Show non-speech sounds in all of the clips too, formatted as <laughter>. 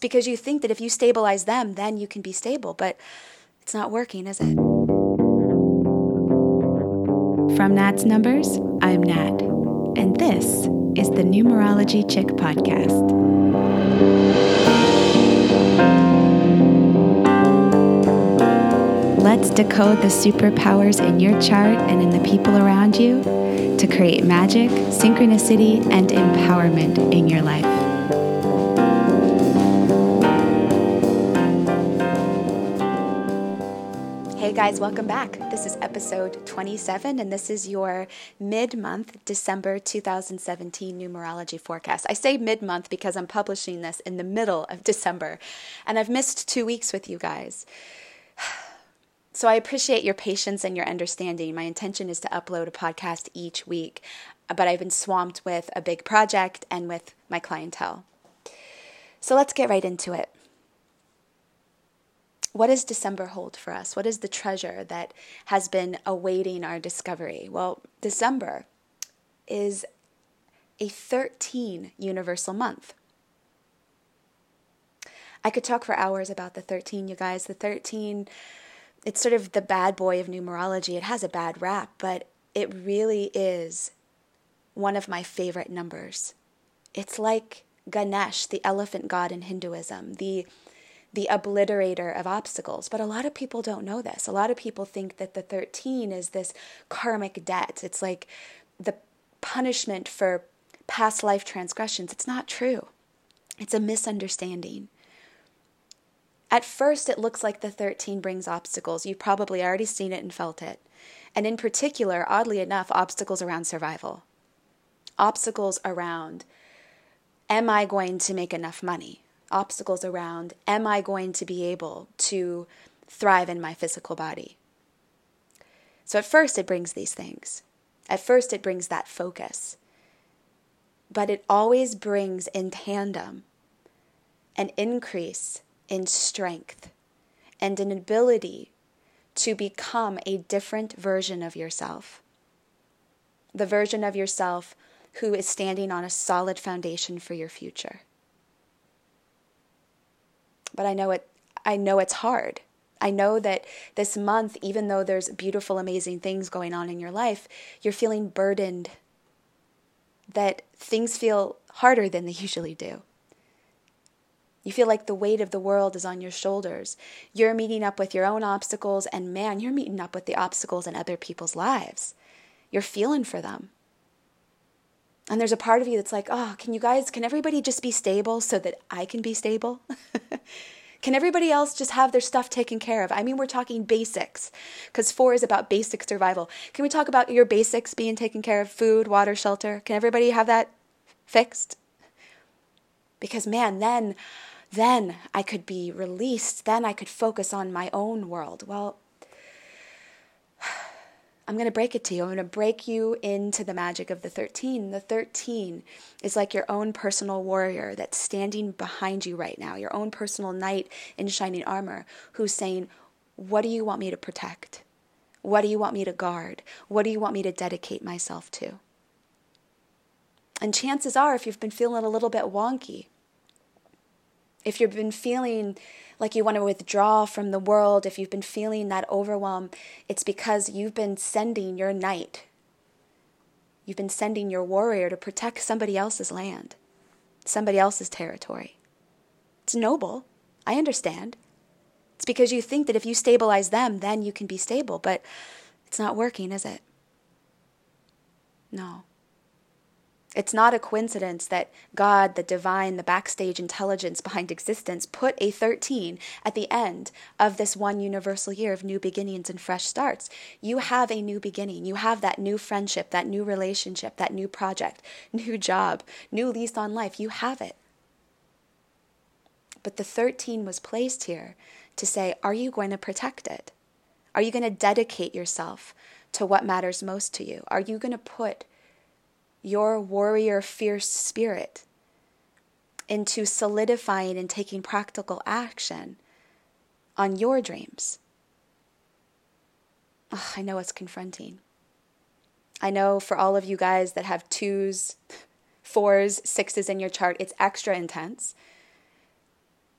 It's because you think that if you stabilize them, then you can be stable, but it's not working, is it? From Nat's Numbers, I'm Nat, and this is the Numerology Chick Podcast. Let's decode the superpowers in your chart and in the people around you to create magic, synchronicity, and empowerment in your life. Hey guys, welcome back. This is episode 27, and this is your mid month December 2017 numerology forecast. I say mid month because I'm publishing this in the middle of December, and I've missed two weeks with you guys. <sighs> So I appreciate your patience and your understanding. My intention is to upload a podcast each week, but I've been swamped with a big project and with my clientele. So let's get right into it. What does December hold for us? What is the treasure that has been awaiting our discovery? Well, December is a 13 universal month. I could talk for hours about the 13, you guys. The 13 it's sort of the bad boy of numerology. It has a bad rap, but it really is one of my favorite numbers. It's like Ganesh, the elephant god in Hinduism, the the obliterator of obstacles. But a lot of people don't know this. A lot of people think that the 13 is this karmic debt. It's like the punishment for past life transgressions. It's not true. It's a misunderstanding. At first, it looks like the 13 brings obstacles. You've probably already seen it and felt it. And in particular, oddly enough, obstacles around survival. Obstacles around, am I going to make enough money? Obstacles around, am I going to be able to thrive in my physical body? So at first, it brings these things. At first, it brings that focus. But it always brings in tandem an increase in strength and an ability to become a different version of yourself. The version of yourself who is standing on a solid foundation for your future. But I know it I know it's hard. I know that this month even though there's beautiful amazing things going on in your life, you're feeling burdened that things feel harder than they <laughs> usually do. You feel like the weight of the world is on your shoulders. You're meeting up with your own obstacles, and man, you're meeting up with the obstacles in other people's lives. You're feeling for them. And there's a part of you that's like, oh, can you guys, can everybody just be stable so that I can be stable? <laughs> can everybody else just have their stuff taken care of? I mean, we're talking basics because four is about basic survival. Can we talk about your basics being taken care of food, water, shelter? Can everybody have that fixed? Because, man, then then I could be released. Then I could focus on my own world. Well, I'm going to break it to you. I'm going to break you into the magic of the 13. The 13 is like your own personal warrior that's standing behind you right now, your own personal knight in shining armor who's saying, What do you want me to protect? What do you want me to guard? What do you want me to dedicate myself to? And chances are, if you've been feeling a little bit wonky, if you've been feeling like you want to withdraw from the world, if you've been feeling that overwhelm, it's because you've been sending your knight. You've been sending your warrior to protect somebody else's land, somebody else's territory. It's noble. I understand. It's because you think that if you stabilize them, then you can be stable, but it's not working, is it? No. It's not a coincidence that God, the divine, the backstage intelligence behind existence, put a 13 at the end of this one universal year of new beginnings and fresh starts. You have a new beginning. You have that new friendship, that new relationship, that new project, <laughs> new job, new lease on life. You have it. But the 13 was placed here to say, are you going to protect it? Are you going to dedicate yourself to what matters most to you? Are you going to put your warrior fierce spirit into solidifying and taking practical action on your dreams. I know it's confronting. I know for all of you guys that have twos, fours, sixes in your chart, it's extra intense.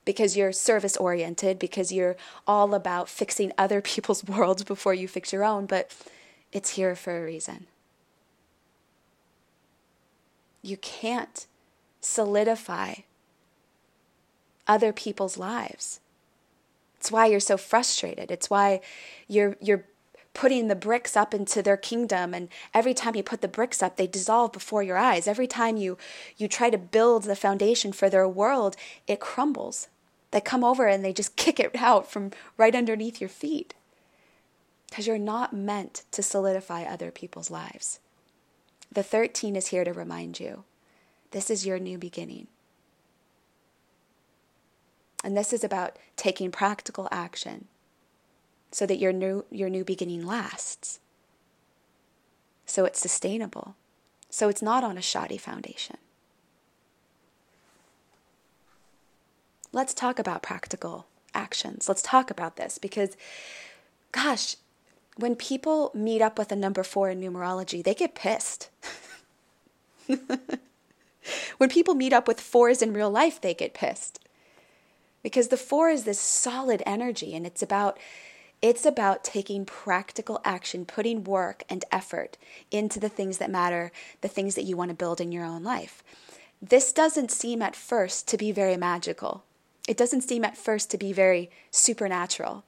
because you're service oriented, because you're all about fixing other <laughs> people's worlds before you fix your own, but it's here for a reason. You can't solidify other people's lives. It's why you're so frustrated. It's why you're you're putting the bricks up into their kingdom and every time you put the bricks up they dissolve before your eyes. Every time you you try to build the foundation for their world, it crumbles. They come over and they just <laughs> kick it out from right underneath your feet. Cuz you're not meant to solidify other people's lives. The 13 is here to remind you this is your new beginning. And this is about taking practical action so that your new, your new beginning lasts. So it's sustainable. So it's not on a shoddy foundation. Let's talk about practical actions. Let's talk about this because, gosh, when people meet up with a number four in numerology, they get pissed. <laughs> when people meet up with fours in real life, they get pissed. Because the four is this solid energy and it's about it's about taking practical action, putting work and effort into the things that matter, the things that you want to build in your own life. This doesn't seem at first to be very magical. It doesn't seem at first to be very supernatural.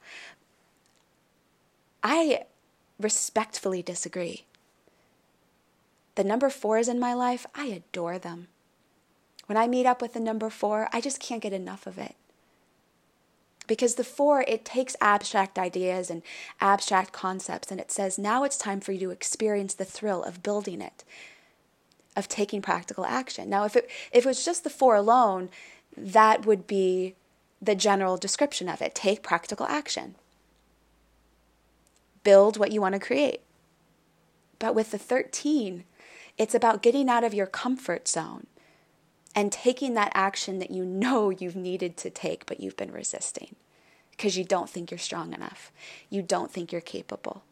I respectfully disagree. The number fours in my life, I adore them. When I meet up with the number four, I just can't get enough of it. Because the four, it takes abstract ideas and abstract concepts and it says, now it's time for you to experience the thrill of building it, of taking practical action. Now, if it, if it was just the four alone, that would be the general description of it take practical action build what you want to create. But with the 13, it's about getting out of your comfort zone and taking that action that you know you've needed to take, but you've been resisting because you don't think you're strong enough. You don't think you're capable.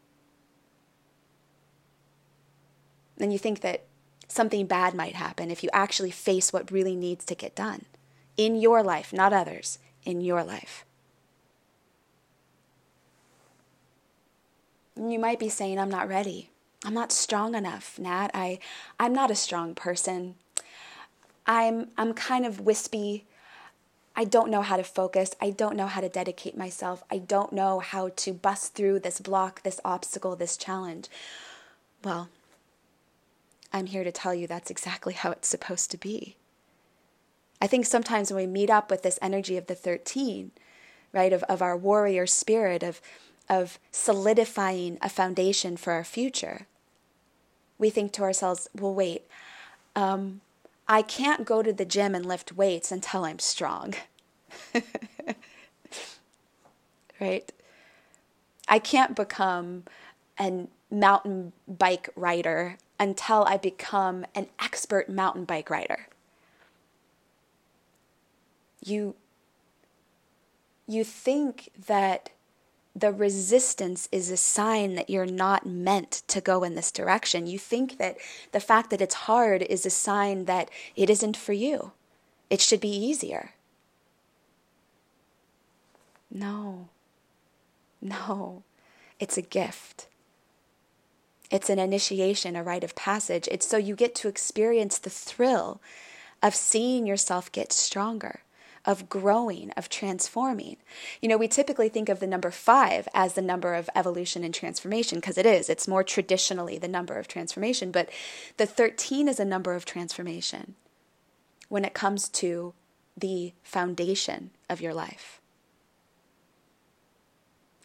And you think that something bad might happen if you actually face what really needs to get done in your life, not others, in your life. You might be saying, I'm not ready. I'm not strong enough, Nat. I, I'm not a strong person. I'm, I'm kind of wispy. I don't know how to focus. I don't know how to dedicate myself. I don't know how to bust through this block, this obstacle, this challenge. Well, I'm here to tell you that's exactly how it's supposed to be. I think sometimes when we meet up with this energy of the 13, right, of, of our warrior spirit, of of solidifying a foundation for our future, we think to ourselves, well, wait, um, I can't go to the gym and lift weights until I'm strong. <laughs> right? I can't become a mountain bike rider until I become an expert mountain bike rider. You you think that the resistance is a sign that you're not meant to go in this direction. You think that the fact that it's hard is a sign that it isn't for you. It should be easier. No, no, it's a gift. It's an initiation, a rite of passage. It's so you get to experience the thrill of seeing yourself get stronger of growing, of transforming. You know, we typically think of the number five as the number of evolution and transformation because it is. It's more traditionally the number of transformation, but the 13 is a number of transformation when it comes to the foundation of your life.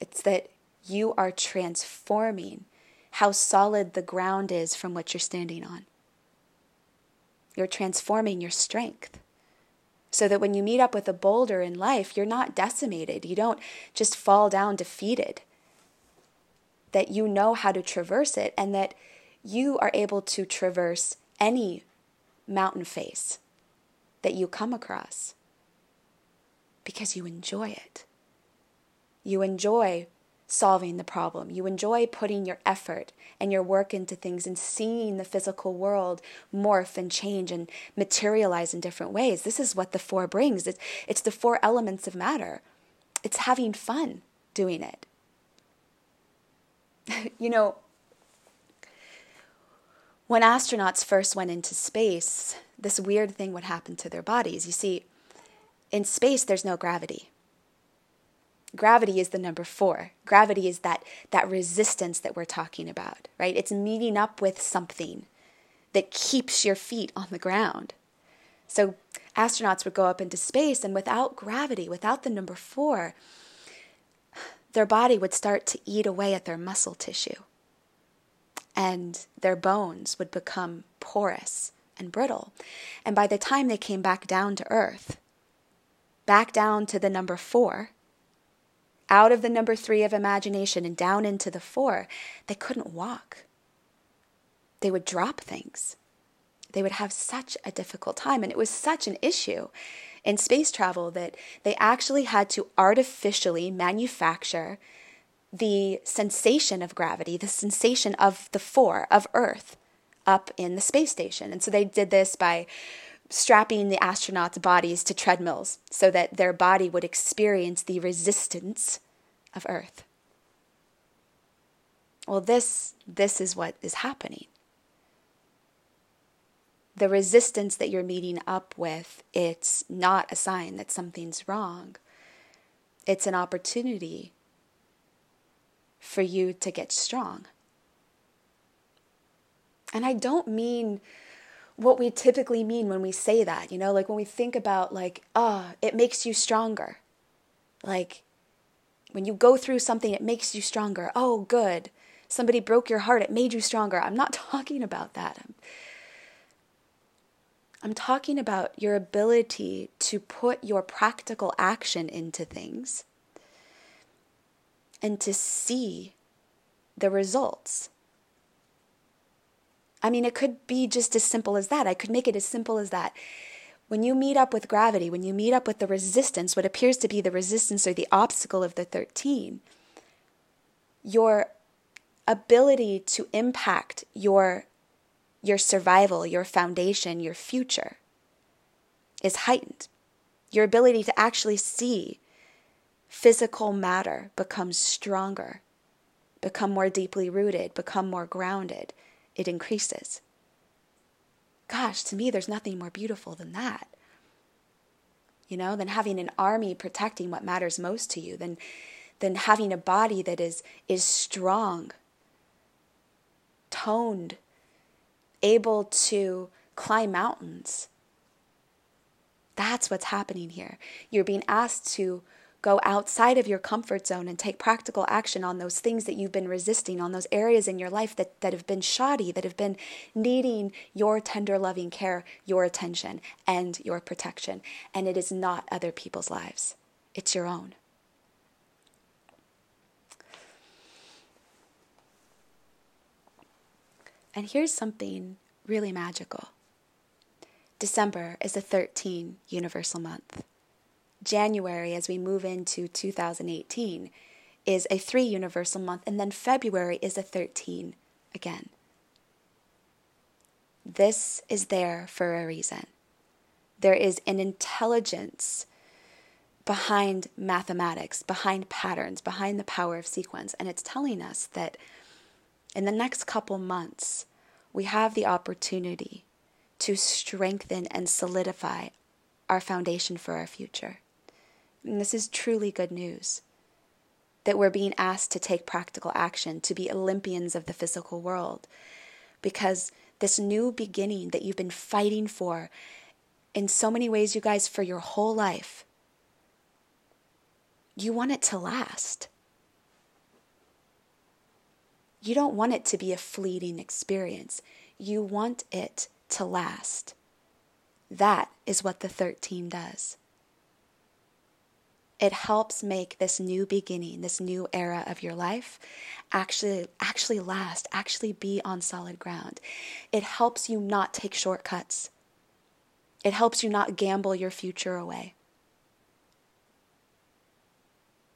It's that you are transforming how solid the ground is from what you're standing on. You're transforming your strength so that when you meet up with a boulder in life, you're not decimated. You don't just fall down defeated. That you know how to traverse it and that you are able to traverse any mountain face that you come across because you enjoy it. You enjoy solving the problem. You enjoy putting your effort and your work into things and seeing the physical world morph and change and materialize in different ways. This is what the four brings. It's, it's the four elements of matter. It's having fun doing it. <laughs> you know, when astronauts first went into space, this weird thing would happen to their bodies. You see, in space, there's no gravity. Gravity is the number four. Gravity is that, that resistance that we're talking about, right? It's meeting up with something that keeps your feet on the ground. So astronauts would go up into space, and without gravity, without the number four, their body would start to eat away at their muscle tissue. And their bones would become porous and brittle. And by the time they came back down to Earth, back down to the number four, out of the number three of imagination and down into the four, they couldn't walk. They would drop things. They would have such a difficult time. And it was such an issue in space travel that they actually had to artificially manufacture the sensation of gravity, the sensation of the four of Earth up in the space station. And so they did this by strapping the astronauts' bodies to treadmills so that their body would experience the resistance of Earth. Well, this, this is what is happening. The resistance that you're meeting up with, it's not a sign that something's wrong. It's an opportunity for you to get strong. And I don't mean what we typically mean when we say that, you know, like when we think about like, ah, oh, it makes you stronger. Like when you go through something, it makes you stronger. Oh, good. Somebody broke your heart, it made you stronger. I'm not <laughs> talking about that. I'm, I'm talking about your ability to put your practical action into things and to see the results. I mean, it could be just as simple as that. I could make it as simple as that. When you meet up with gravity, when you meet up with the resistance, what appears to be the resistance or the obstacle of the 13, your ability to impact your, your survival, your foundation, your future is heightened. Your ability to actually see physical matter becomes stronger, become more deeply rooted, become more grounded it increases. Gosh, to me, there's nothing more beautiful than that. You know, than having an army protecting what matters most to you, than, than having a body that is, is strong, toned, able to climb mountains. That's what's happening here. You're being asked to Go outside of your comfort zone and take practical action on those things that you've been resisting, on those areas in your life that, that have been shoddy, that have been needing your tender, loving care, your attention, and your protection. And it is not other people's lives, it's your own. And here's something really magical December is a 13 universal month. January, as we move into 2018, is a three universal month, and then February is a 13 again. This is there for a reason. There is an intelligence behind mathematics, behind patterns, behind the power of sequence, and it's telling us that in the next couple months, we have the opportunity to strengthen and solidify our foundation for our future. And this is truly good news that we're being asked to take practical action, to be Olympians of the physical world. Because this new beginning that you've been fighting for in so many ways, you guys, for your whole life, you want it to last. You don't want it to be a fleeting experience. You want it to last. That is what the 13 does it helps make this new beginning, this new era of your life actually actually last, actually be on solid ground. It helps you not take shortcuts. It helps you not gamble your future away.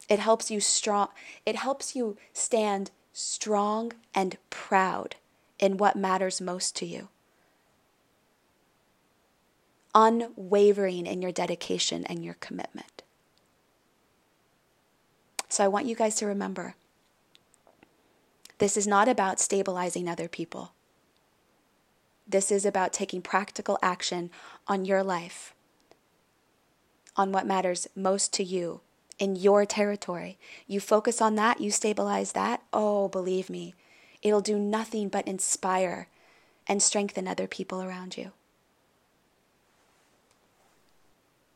It helps you strong it helps you stand strong and proud in what matters most to you. Unwavering in your dedication and your commitment. So I want you guys to remember this is not about stabilizing other people. This is about taking practical action on your life, on what matters most to you in your territory. You focus on that, you stabilize that. Oh, believe me, it'll do nothing but inspire and strengthen other people around you.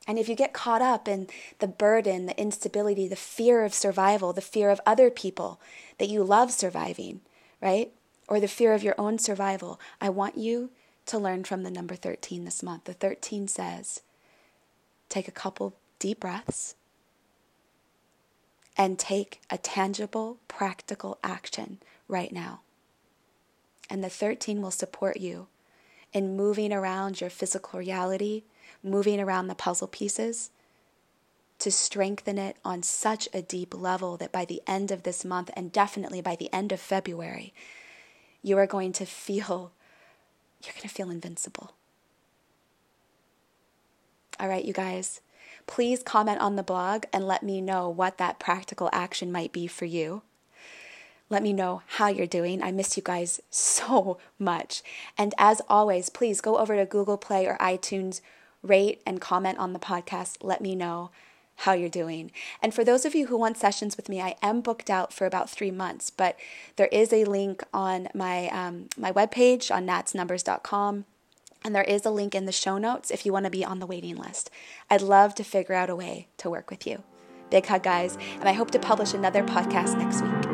And if you get caught up in the burden, the instability, the fear of survival, the fear of other people that you love surviving, right? Or the fear of your own survival, I want you to learn from the number 13 this month. The 13 says, take a couple deep breaths and take a tangible, practical action right now. And the 13 will support you in moving around your physical reality moving around the puzzle pieces to strengthen it on such a deep level that by the end of this month, and definitely by the end of February, you are going to feel, you're going to feel invincible. All right, you guys, please comment on the blog and let me know what that practical action might be for you. Let me know how you're doing. I miss you guys <laughs> so much. And as always, please go over to Google Play or iTunes rate and comment on the podcast. Let me know how you're doing. And for those of you who want sessions with me, I am booked out for about three months, but there is a link on my um, my webpage on natsnumbers.com. And there is a link in the show notes if you want to be on the waiting list. I'd love to figure out a way to work with you. Big hug, guys, and I hope to publish another podcast next week.